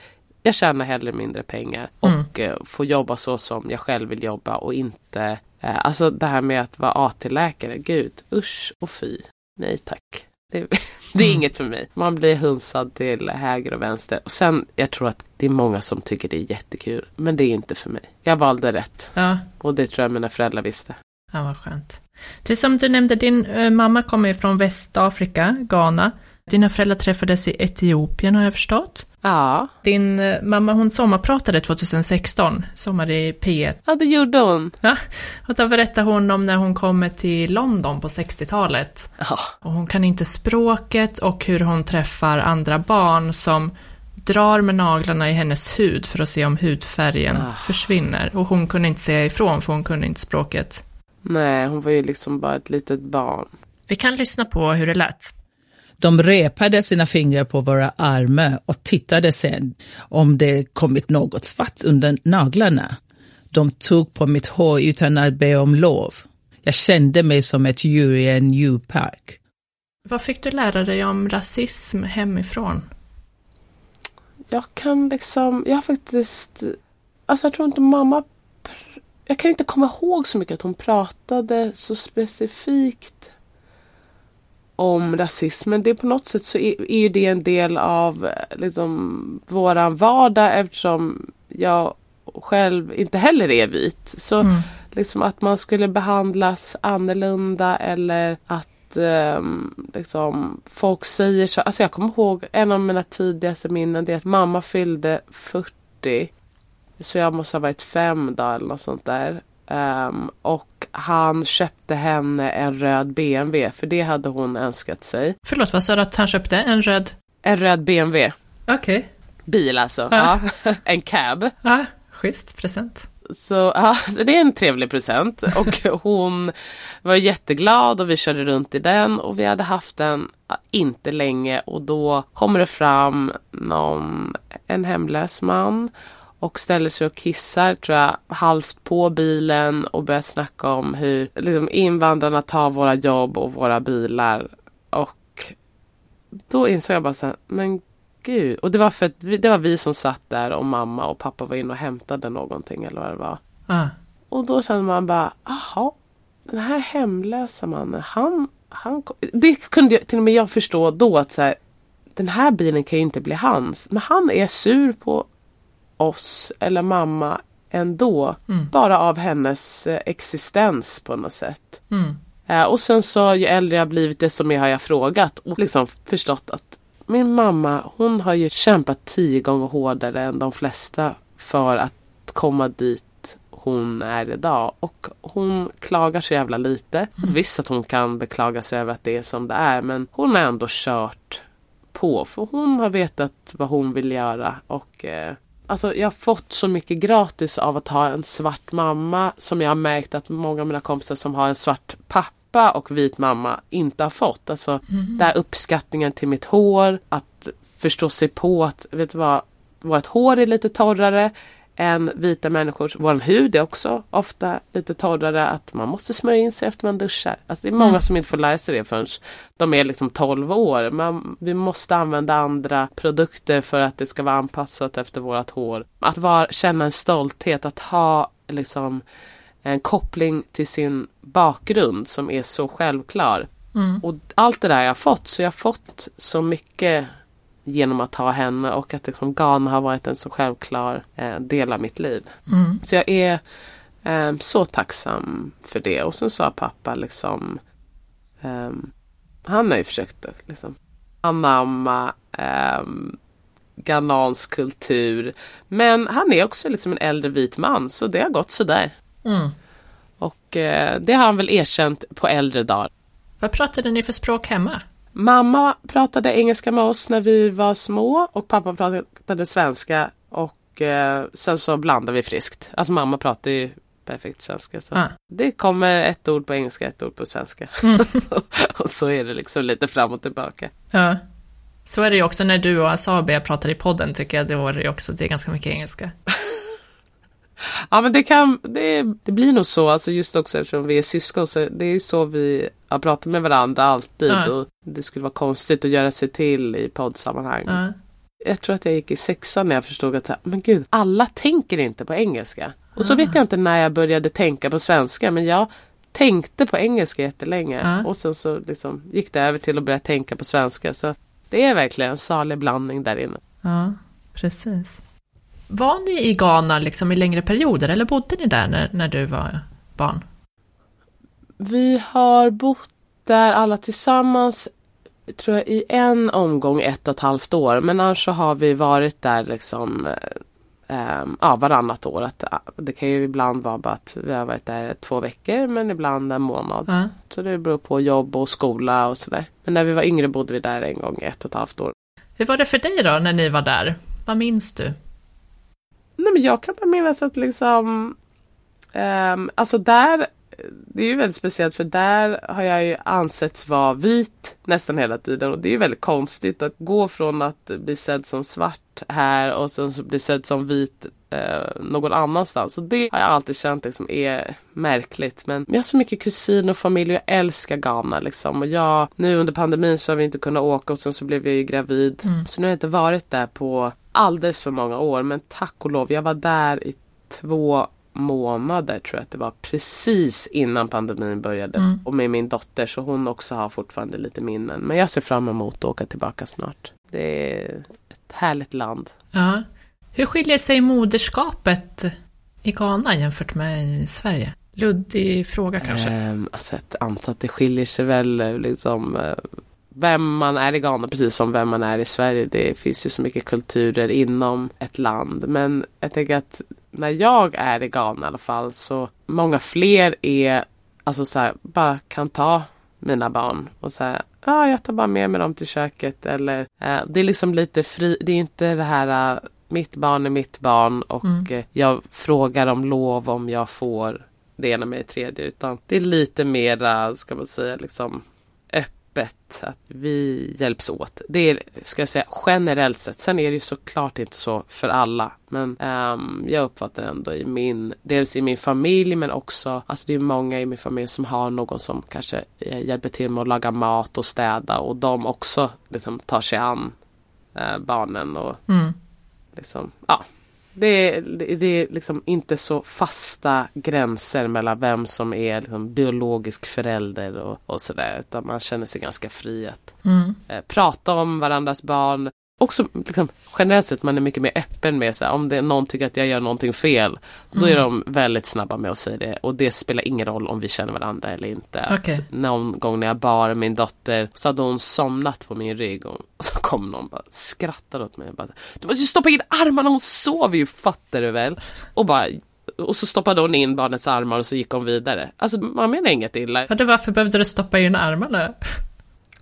Jag tjänar hellre mindre pengar och mm. får jobba så som jag själv vill jobba och inte eh, Alltså det här med att vara AT-läkare, gud usch och fy. Nej tack. Det, [laughs] det är mm. inget för mig. Man blir hunsad till höger och vänster. Och sen, jag tror att det är många som tycker det är jättekul. Men det är inte för mig. Jag valde rätt. Ja. Och det tror jag mina föräldrar visste. Ja, vad skönt. Du, som du nämnde, din äh, mamma kommer ju från Västafrika, Ghana. Dina föräldrar träffades i Etiopien har jag förstått. Ja. Din äh, mamma hon sommarpratade 2016, sommar i P1. Ja, det gjorde hon. Ja, och då berättade hon om när hon kommer till London på 60-talet. Ja. Och hon kan inte språket och hur hon träffar andra barn som drar med naglarna i hennes hud för att se om hudfärgen ah. försvinner. Och hon kunde inte säga ifrån för hon kunde inte språket. Nej, hon var ju liksom bara ett litet barn. Vi kan lyssna på hur det lät. De repade sina fingrar på våra armar och tittade sen om det kommit något svart under naglarna. De tog på mitt hår utan att be om lov. Jag kände mig som ett djur i en djurpark. Vad fick du lära dig om rasism hemifrån? Jag kan liksom, jag har faktiskt, alltså jag tror inte mamma, jag kan inte komma ihåg så mycket att hon pratade så specifikt om rasismen. Det är på något sätt så är, är det en del av liksom, våran vardag eftersom jag själv inte heller är vit. Så mm. liksom att man skulle behandlas annorlunda eller att um, liksom, folk säger så. Alltså jag kommer ihåg en av mina tidigaste minnen det är att mamma fyllde 40. Så jag måste ha varit fem då eller något sånt där. Um, och han köpte henne en röd BMW för det hade hon önskat sig. Förlåt, vad sa du att han köpte? En röd? En röd BMW. Okej. Okay. Bil alltså. Ja. ja. [laughs] en cab. Ja, schysst present. Så ja, det är en trevlig present och [laughs] hon var jätteglad och vi körde runt i den och vi hade haft den inte länge och då kommer det fram någon, en hemlös man och ställer sig och kissar tror jag halvt på bilen och börjar snacka om hur liksom, invandrarna tar våra jobb och våra bilar. Och då insåg jag bara så här, men gud. Och det var för att vi, det var vi som satt där och mamma och pappa var inne och hämtade någonting eller vad det var. Uh. Och då kände man bara, aha, den här hemlösa mannen, han, han Det kunde jag, till och med jag förstå då att så här, den här bilen kan ju inte bli hans. Men han är sur på oss eller mamma ändå. Mm. Bara av hennes eh, existens på något sätt. Mm. Eh, och sen så ju äldre jag blivit desto mer har jag frågat och liksom förstått att min mamma hon har ju kämpat tio gånger hårdare än de flesta för att komma dit hon är idag. Och hon klagar så jävla lite. Visst att hon kan beklaga sig över att det är som det är men hon har ändå kört på för hon har vetat vad hon vill göra och eh, Alltså jag har fått så mycket gratis av att ha en svart mamma som jag har märkt att många av mina kompisar som har en svart pappa och vit mamma inte har fått. Alltså Mm. där uppskattningen till mitt hår, att förstå sig på att, vet du vad, vårt hår är lite torrare än vita människors. Vår hud är också ofta lite torrare, att man måste smörja in sig efter man duschar. Alltså det är många Mm. som inte får lära sig det förrän de är liksom 12 år. Man, vi måste använda andra produkter för att det ska vara anpassat efter vårt hår. Att vara, känna en stolthet, att ha liksom en koppling till sin bakgrund som är så självklar. Mm. Och allt det där jag har fått, så jag har fått så mycket genom att ha henne och att liksom Ghana har varit en så självklar eh, del av mitt liv. Mm. Så jag är eh, så tacksam för det. Och sen sa pappa liksom ehm, Han har ju försökt liksom anamma um, Ghanansk kultur. Men han är också liksom en äldre vit man så det har gått sådär. Mm. Och eh, det har han väl erkänt på äldre dagar. Vad pratade ni för språk hemma? Mamma pratade engelska med oss när vi var små och pappa pratade svenska och eh, sen så blandade vi friskt. Alltså mamma pratar ju perfekt svenska. Så. Ah. Det kommer ett ord på engelska, ett ord på svenska. Mm. [laughs] och så är det liksom lite fram och tillbaka. Ja. Så är det ju också när du och Asabia pratar i podden tycker jag. Då är det ju också det är ganska mycket engelska. [laughs] Ja men det kan, det, det blir nog så, alltså just också eftersom vi är syskon så det är ju så vi har pratat med varandra alltid Ja. och det skulle vara konstigt att göra sig till i poddsammanhang. Ja. Jag tror att jag gick i sexan när jag förstod att men gud, alla tänker inte på engelska. Och så vet jag inte när jag började tänka på svenska men jag tänkte på engelska jättelänge Ja. och sen så liksom gick det över till att börja tänka på svenska. Så det är verkligen en salig blandning där inne. ja, precis. Var ni i Ghana liksom i längre perioder eller bodde ni där när, när du var barn? Vi har bott där alla tillsammans tror jag i en omgång ett och ett halvt år. Men annars så har vi varit där liksom eh, eh, ja, varannat år. Att, det kan ju ibland vara bara att vi har varit där två veckor men ibland en månad. Ja. Så det beror på jobb och skola och sådär. Men när vi var yngre bodde vi där en gång ett och ett halvt år. Hur var det för dig då när ni var där? Vad minns du? Nej men jag kan bara minnas att liksom ehm, Alltså där Det är ju väldigt speciellt för där har jag ju ansetts vara vit nästan hela tiden och det är ju väldigt konstigt att gå från att bli sedd som svart här och sen så bli sedd som vit eh, någon annanstans. Och det har jag alltid känt liksom är märkligt. Men jag har så mycket kusin och familj och jag älskar Ghana liksom. Och jag, nu under pandemin så har vi inte kunnat åka och sen så blev jag ju gravid. Mm. Så nu har jag inte varit där på alldeles för många år. Men tack och lov, jag var där i två månader tror jag att det var precis innan pandemin började. Mm. Och med min dotter så hon också har fortfarande lite minnen. Men jag ser fram emot att åka tillbaka snart. Det är ett härligt land. Ja. Hur skiljer sig moderskapet i Ghana jämfört med i Sverige? Luddig fråga kanske. Ehm, alltså jag antar att det skiljer sig väl eh, liksom eh, vem man är i Ghana precis som vem man är i Sverige. Det finns ju så mycket kulturer inom ett land. Men jag tänker att när jag är i Ghana i alla fall så många fler är alltså så här, bara kan ta mina barn och säga ja jag tar bara med mig dem till köket eller eh, det är liksom lite fri, det är inte det här eh, mitt barn är mitt barn och Mm. eh, jag frågar om lov om jag får det ena med det tredje utan det är lite mera, ska man säga, liksom öppet att vi hjälps åt. Det är, ska jag säga, generellt sett. Sen är det ju såklart inte så för alla. Men ehm, jag uppfattar ändå i min, dels i min familj men också, alltså det är många i min familj som har någon som kanske eh, hjälper till med att laga mat och städa och de också liksom tar sig an eh, barnen och Mm. liksom, ja. Det är, det är liksom inte så fasta gränser mellan vem som är liksom biologisk förälder och, och sådär. Utan man känner sig ganska fri att Mm. eh, prata om varandras barn. Också liksom, generellt sett man är mycket mer öppen med så här, om det, någon tycker att jag gör någonting fel. Då är de väldigt snabba med att säga det och det spelar ingen roll om vi känner varandra eller inte. Att någon gång när jag bar min dotter så hade hon somnat på min rygg och, [laughs] så kom någon och bara skrattade åt mig. och Bara, du måste ju stoppa in armarna, hon sover ju fattar du väl? Och bara och så stoppade hon in barnets armar och så gick hon vidare. Alltså man menar inget illa. Vadå, varför behövde du stoppa in armarna?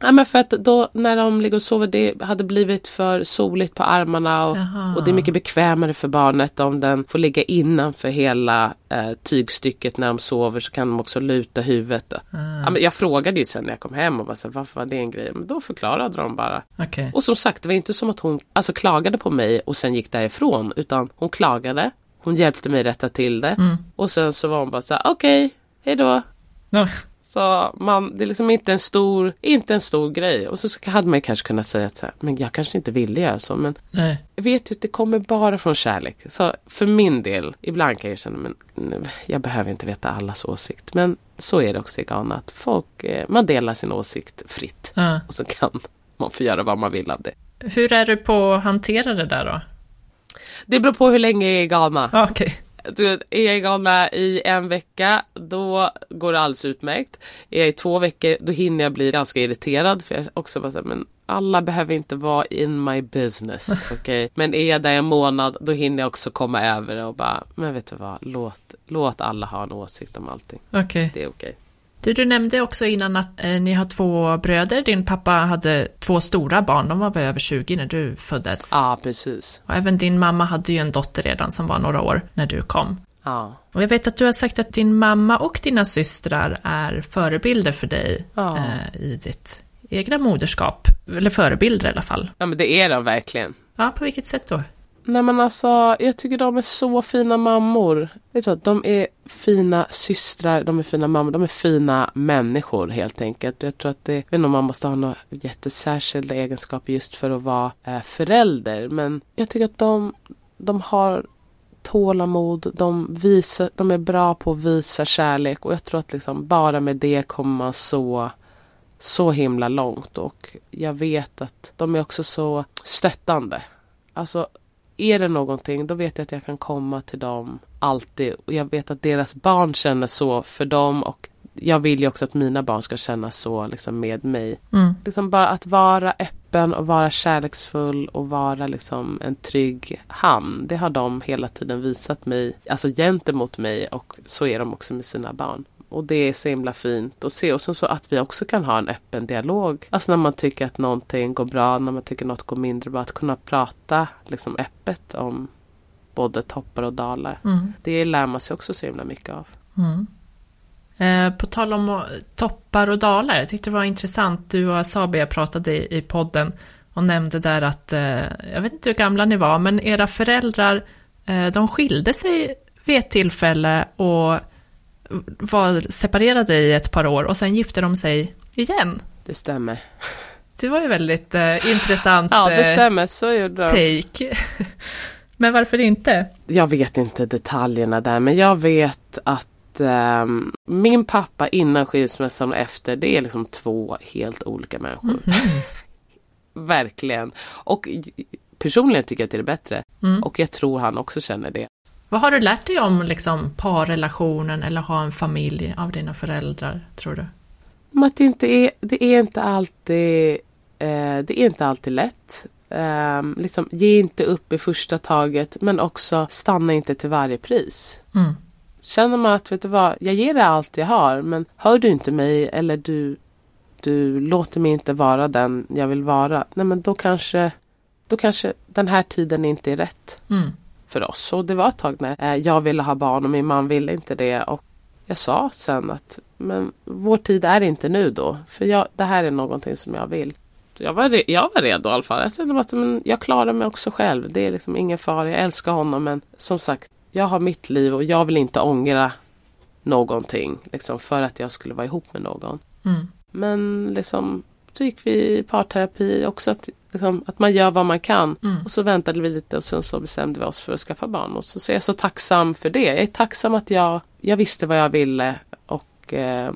Ja men för att då när de ligger och sover det hade blivit för soligt på armarna och, och det är mycket bekvämare för barnet om den får ligga innanför hela eh, tygstycket när de sover så kan de också luta huvudet. Då. Ja, men jag frågade ju sen när jag kom hem och bara så, varför var det en grej? Men då förklarade de bara. Okej. Och som sagt det var inte som att hon alltså, klagade på mig och sen gick därifrån utan hon klagade. Hon hjälpte mig rätta till det. Mm. Och sen så var hon bara så här, okej, hej då. Ja. Så man, det är liksom inte en stor, inte en stor grej. Och så så hade man kanske kunnat säga att så här, men jag kanske inte ville göra så. Men Nej. jag vet ju att det kommer bara från kärlek. Så för min del, ibland kan jag känna, men jag behöver inte veta allas åsikt. Men så är det också i Ghana, att folk, eh, man delar sin åsikt fritt. Ja. Och så kan man få göra vad man vill av det. Hur är du på att hantera det där då? Det beror på hur länge jag är i Ghana. Okej. Du är jag Ghana i en vecka då går det alldeles utmärkt. Är jag i två veckor då hinner jag bli ganska irriterad för jag också bara så här, men alla behöver inte vara in my business. [laughs] okej? Men är jag där en månad då hinner jag också komma över det och bara, men vet du vad, låt, låt alla ha en åsikt om allting. Okej. Det är okej. Du, du nämnde också innan att eh, ni har två bröder. Din pappa hade två stora barn. De var väl över 20 när du föddes. Ja, precis. Och även din mamma hade ju en dotter redan som var några år när du kom. Ja. Och jag vet att du har sagt att din mamma och dina systrar är förebilder för dig Ja. eh, i ditt egna moderskap. Eller förebilder i alla fall. ja, men det är de verkligen. Ja, på vilket sätt då? Nej men alltså, jag tycker de är så fina mammor. Vet du vad, de är fina systrar, de är fina mammor, de är fina människor helt enkelt. Jag tror att det, jag vet inte om man måste ha några jättesärskilda egenskaper just för att vara eh, förälder. Men jag tycker att de, de har tålamod, de, visar, de är bra på att visa kärlek och jag tror att liksom bara med det kommer man så så himla långt och jag vet att de är också så stöttande. Alltså är det någonting då vet jag att jag kan komma till dem alltid och jag vet att deras barn känner så för dem och jag vill ju också att mina barn ska känna så liksom med mig. Mm. Liksom bara att vara öppen och vara kärleksfull och vara liksom en trygg hamn. Det har de hela tiden visat mig, alltså gentemot mig och så är de också med sina barn. Och det är så himla fint att se. Och sen så att vi också kan ha en öppen dialog. Alltså när man tycker att någonting går bra, när man tycker något går mindre bra. Att kunna prata liksom öppet om både toppar och dalar. Mm. Det lär man sig också så himla mycket av. Mm. Eh, på tal om toppar och dalar, jag tyckte det var intressant, du och Asabia pratade i, i podden och nämnde där att, eh, jag vet inte hur gamla ni var, men era föräldrar, eh, de skilde sig vid ett tillfälle och var separerade i ett par år och sen gifte de sig igen. Det stämmer. Det var ju väldigt eh, intressant Ja, det eh, stämmer. Så gjorde de. take. [laughs] men varför inte? Jag vet inte detaljerna där men jag vet att ehm, min pappa innan skilsmässan och efter det är liksom två helt olika människor. Verkligen. Och personligen tycker jag att det är bättre. Mm. Och jag tror han också känner det. Vad har du lärt dig om liksom, parrelationen eller ha en familj av dina föräldrar, tror du? Men att det inte är, det är inte alltid, eh, det är inte alltid lätt. Ehm, liksom, ge inte upp i första taget men också stanna inte till varje pris. Mm. Känner man att, vet du vad, jag ger dig allt jag har men hör du inte mig eller du, du låter mig inte vara den jag vill vara. Nej men då kanske, då kanske den här tiden inte är rätt Mm. För oss. Och det var ett tag när eh, jag ville ha barn och min man ville inte det. Och jag sa sen att men vår tid är inte nu då. För jag, det här är någonting som jag vill. Jag var, re- jag var redo i alla fall. Jag tänkte att men jag klarar mig också själv. Det är liksom ingen fara. Jag älskar honom men som sagt, jag har mitt liv och jag vill inte ångra någonting liksom, för att jag skulle vara ihop med någon. Mm. Men liksom så gick vi i parterapi också att, liksom, att man gör vad man kan. Mm. Och så väntade vi lite och sen så bestämde vi oss för att skaffa barn. Och så, så är jag så tacksam för det. Jag är tacksam att jag, jag visste vad jag ville och eh,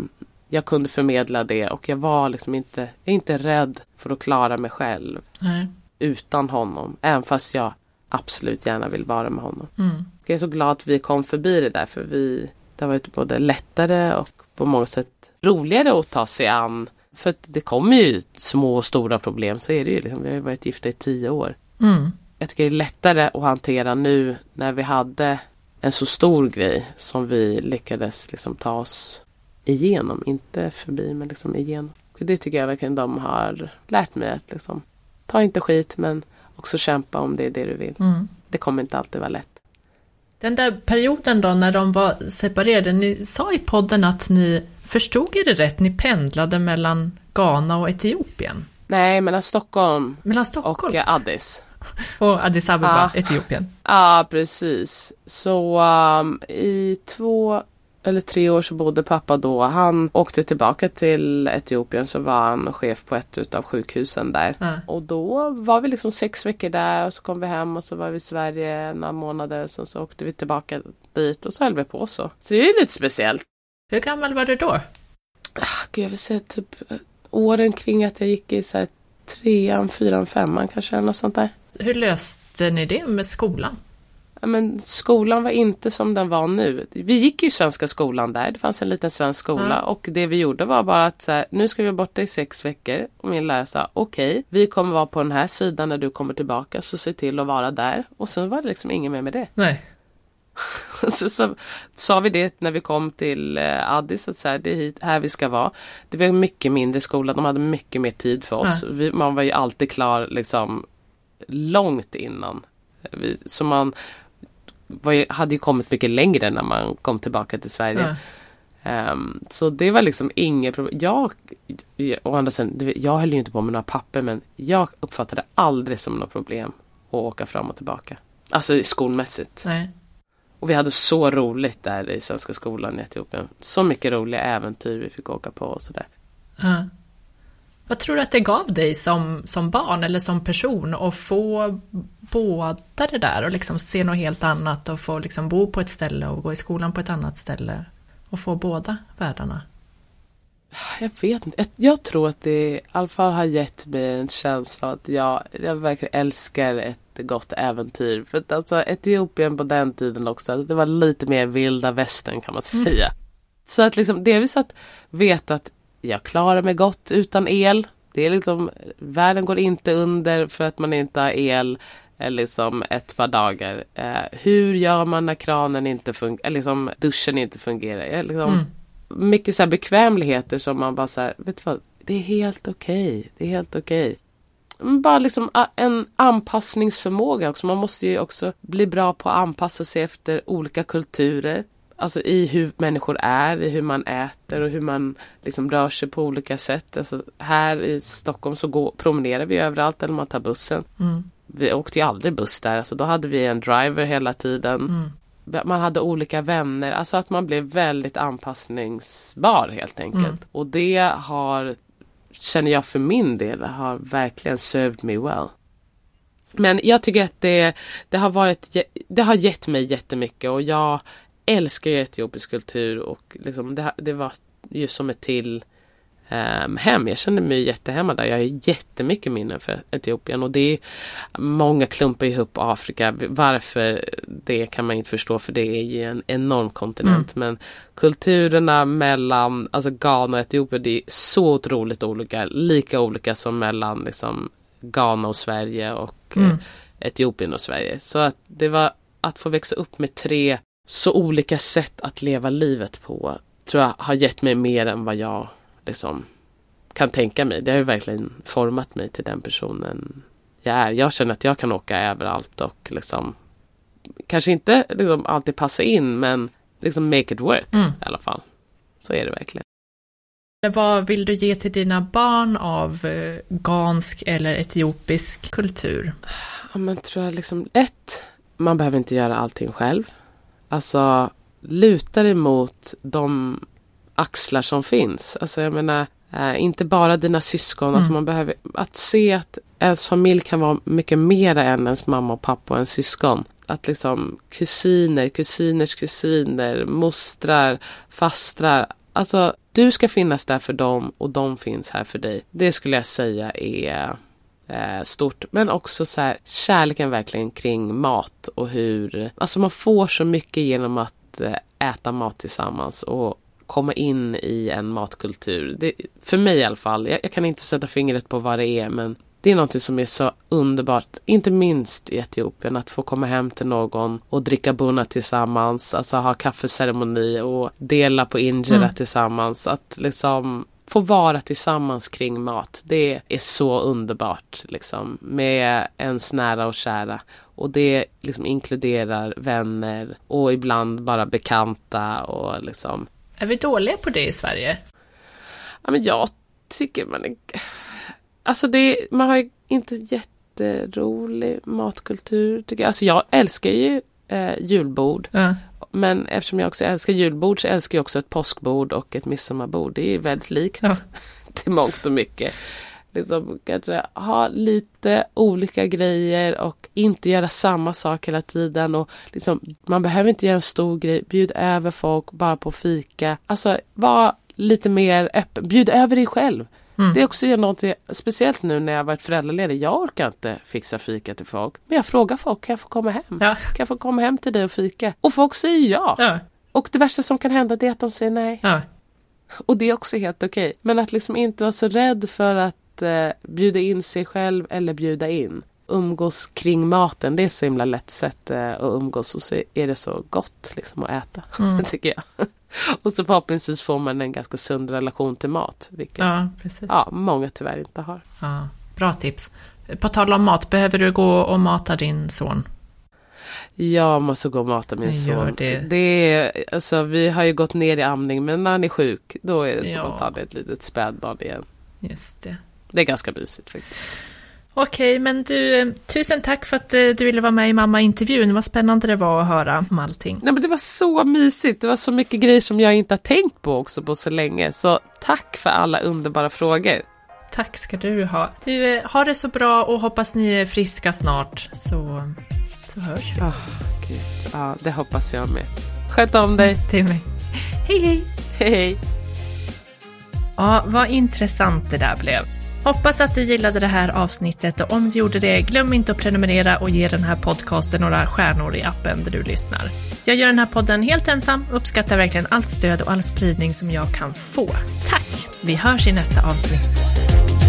jag kunde förmedla det. Och jag var liksom inte, jag är inte rädd för att klara mig själv. Nej. utan honom. Även fast jag absolut gärna vill vara med honom. Mm. Jag är så glad att vi kom förbi det där för vi, det har varit både lättare och på många sätt roligare att ta sig an. För att det kommer ju små och stora problem, så är det ju. Liksom. Vi har ju varit gifta i tio år. Mm. Jag tycker det är lättare att hantera nu när vi hade en så stor grej som vi lyckades liksom ta oss igenom. Inte förbi, men liksom igenom. Det tycker jag verkligen de har lärt mig att liksom, ta inte skit men också kämpa om det är det du vill. Mm. Det kommer inte alltid vara lätt. Den där perioden då när de var separerade, ni sa i podden att ni, förstod jag det rätt, ni pendlade mellan Ghana och Etiopien? Nej, mellan Stockholm Mellan och Stockholm eh, Addis. [laughs] och Addis Abeba, Ah. Etiopien? Ja, precis. Så um, i två eller tre år så bodde pappa då. Han åkte tillbaka till Etiopien så var han chef på ett utav sjukhusen där. Ja. Och då var vi liksom sex veckor där och så kom vi hem och så var vi i Sverige några månader. Så, så åkte vi tillbaka dit och så höll vi på så. Så det är lite speciellt. Hur gammal var du då? Ah, Gud, jag vill säga typ eh, åren kring att jag gick i så här trean, fyran, femman kanske eller något sånt där. Hur löste ni det med skolan? Men skolan var inte som den var nu. Vi gick ju svenska skolan där. Det fanns en liten svensk skola Ja. och det vi gjorde var bara att så här, nu ska vi vara borta i sex veckor. Och min lärare sa okej, vi kommer vara på den här sidan när du kommer tillbaka så se till att vara där. Och sen var det liksom inget mer med det. Nej. [laughs] så, så sa vi det när vi kom till eh, Addis att så här, det är hit, här vi ska vara. Det var en mycket mindre skola, de hade mycket mer tid för oss. Ja. Vi, man var ju alltid klar liksom långt innan. Vi, så man ju, hade ju kommit mycket längre när man kom tillbaka till Sverige. Ja. Ehm, så det var liksom inget problem. Jag, å andra sidan, jag höll ju inte på med några papper men jag uppfattade aldrig som något problem att åka fram och tillbaka. Alltså skolmässigt. Nej. Och vi hade så roligt där i Svenska skolan i Etiopien. Så mycket roliga äventyr vi fick åka på och sådär. Ja. Vad tror du att det gav dig som, som barn eller som person att få båda det där och liksom se något helt annat och få liksom bo på ett ställe och gå i skolan på ett annat ställe och få båda världarna? Jag vet inte. Jag- tror att det i alla fall har gett mig en känsla att jag, jag verkligen älskar ett gott äventyr. För att alltså Etiopien på den tiden också, det var lite mer vilda västern kan man säga. Så att liksom delvis att veta att jag klarar mig gott utan el. Det är liksom, världen går inte under för att man inte har el eh, liksom ett par dagar. Eh, hur gör man när kranen inte fungerar, liksom duschen inte fungerar? Liksom, Mm. mycket så här bekvämligheter som man bara så här, vet du vad, det är helt okej, det är helt okej. Men Bara liksom a- en anpassningsförmåga också. Man måste ju också bli bra på att anpassa sig efter olika kulturer. Alltså i hur människor är, i hur man äter och hur man liksom rör sig på olika sätt. Alltså här i Stockholm så går, promenerar vi överallt eller man tar bussen. Mm. Vi åkte ju aldrig buss där, alltså då hade vi en driver hela tiden Mm. man hade olika vänner, alltså att man blev väldigt anpassningsbar helt enkelt. Mm. Och det har, känner jag för min del, har verkligen served me well. Men jag tycker att det, det har varit, det har gett mig jättemycket och jag älskar ju etiopisk kultur och liksom det, det var ju som ett till ehm, hem. Jag kände mig jättehemma där. Jag har jättemycket minnen för Etiopien och det är många klumpar ihop Afrika. Varför det kan man inte förstå för det är ju en enorm kontinent. Men kulturerna mellan alltså Ghana och Etiopien det är så otroligt olika. Lika olika som mellan liksom Ghana och Sverige och eh, Mm. Etiopien och Sverige. Så att det var att få växa upp med tre så olika sätt att leva livet på tror jag har gett mig mer än vad jag liksom kan tänka mig. Det har ju verkligen format mig till den personen jag är. Jag känner att jag kan åka överallt och liksom kanske inte liksom alltid passa in men liksom make it work Mm. i alla fall. Så är det verkligen. Vad vill du ge till dina barn av eh, gansk eller etiopisk kultur? Ja men tror jag liksom ett, man behöver inte göra allting själv. Alltså luta dig mot de axlar som finns. Alltså jag menar eh, inte bara dina syskon. Alltså Mm. man behöver att se att ens familj kan vara mycket mer än ens mamma och pappa och ens syskon. Att liksom kusiner, kusiners kusiner, mostrar, fastrar. Alltså du ska finnas där för dem och de finns här för dig. Det skulle jag säga är eh, stort. Men också så här, kärleken verkligen kring mat och hur, alltså man får så mycket genom att eh, äta mat tillsammans och komma in i en matkultur. Det, för mig i alla fall, jag, jag kan inte sätta fingret på vad det är men det är något som är så underbart, inte minst i Etiopien, att få komma hem till någon och dricka bunna tillsammans, alltså ha kaffeceremoni och dela på injera mm. tillsammans. Att liksom få vara tillsammans kring mat. Det är så underbart liksom med ens nära och kära. Och det liksom inkluderar vänner och ibland bara bekanta och liksom. Är vi dåliga på det i Sverige? Ja, men jag tycker man är Alltså det, man har ju inte jätterolig matkultur tycker jag. Alltså jag älskar ju eh, julbord. Ja. Men eftersom jag också älskar julbord så älskar jag också ett påskbord och ett midsommarbord. Det är väldigt likt ja. [laughs] till mångt och mycket. Liksom, kanske ha lite olika grejer och inte göra samma sak hela tiden. Och liksom, man behöver inte göra en stor grej. Bjud över folk bara på fika. Alltså var lite mer öppen. Bjud över dig själv. Mm. Det är också någonting, speciellt nu när jag varit föräldraledig. Jag orkar inte fixa fika till folk. Men jag frågar folk, kan jag få komma hem? Ja. Kan jag få komma hem till dig och fika? Och folk säger ja. ja. Och det värsta som kan hända är att de säger nej. Ja. Och det är också helt okej. Okay. Men att liksom inte vara så rädd för att eh, bjuda in sig själv eller bjuda in. Umgås kring maten, det är så himla lätt sätt eh, att umgås och så är det så gott liksom att äta. Mm. [laughs] tycker jag. [laughs] Och så förhoppningsvis får man en ganska sund relation till mat. Vilket ja, precis. Ja, många tyvärr inte har. Ja, bra tips. På tal om mat, behöver du gå och mata din son? Jag måste gå och mata min son. Det. det är, alltså, vi har ju gått ner i amning men när han är sjuk då är det som att han är ett litet spädbarn igen. Just det. Det är ganska mysigt faktiskt. Okej, men du, tusen tack för att eh, du ville vara med i mamma-intervjun. Vad spännande det var att höra om allting. Nej, men det var så mysigt. Det var så mycket grejer som jag inte har tänkt på också på så länge. Så tack för alla underbara frågor. Tack ska du ha. Du, eh, ha det så bra och hoppas ni är friska snart. Så, så hörs vi. Oh, Gud. Ja, det hoppas jag med. Sköt om dig. Till mig. Hej, hej. Hej, hej. Ja, vad intressant det där blev. Hoppas att du gillade det här avsnittet och om du gjorde det, glöm inte att prenumerera och ge den här podcasten några stjärnor i appen där du lyssnar. Jag gör den här podden helt ensam och uppskattar verkligen allt stöd och all spridning som jag kan få. Tack! Vi hörs i nästa avsnitt.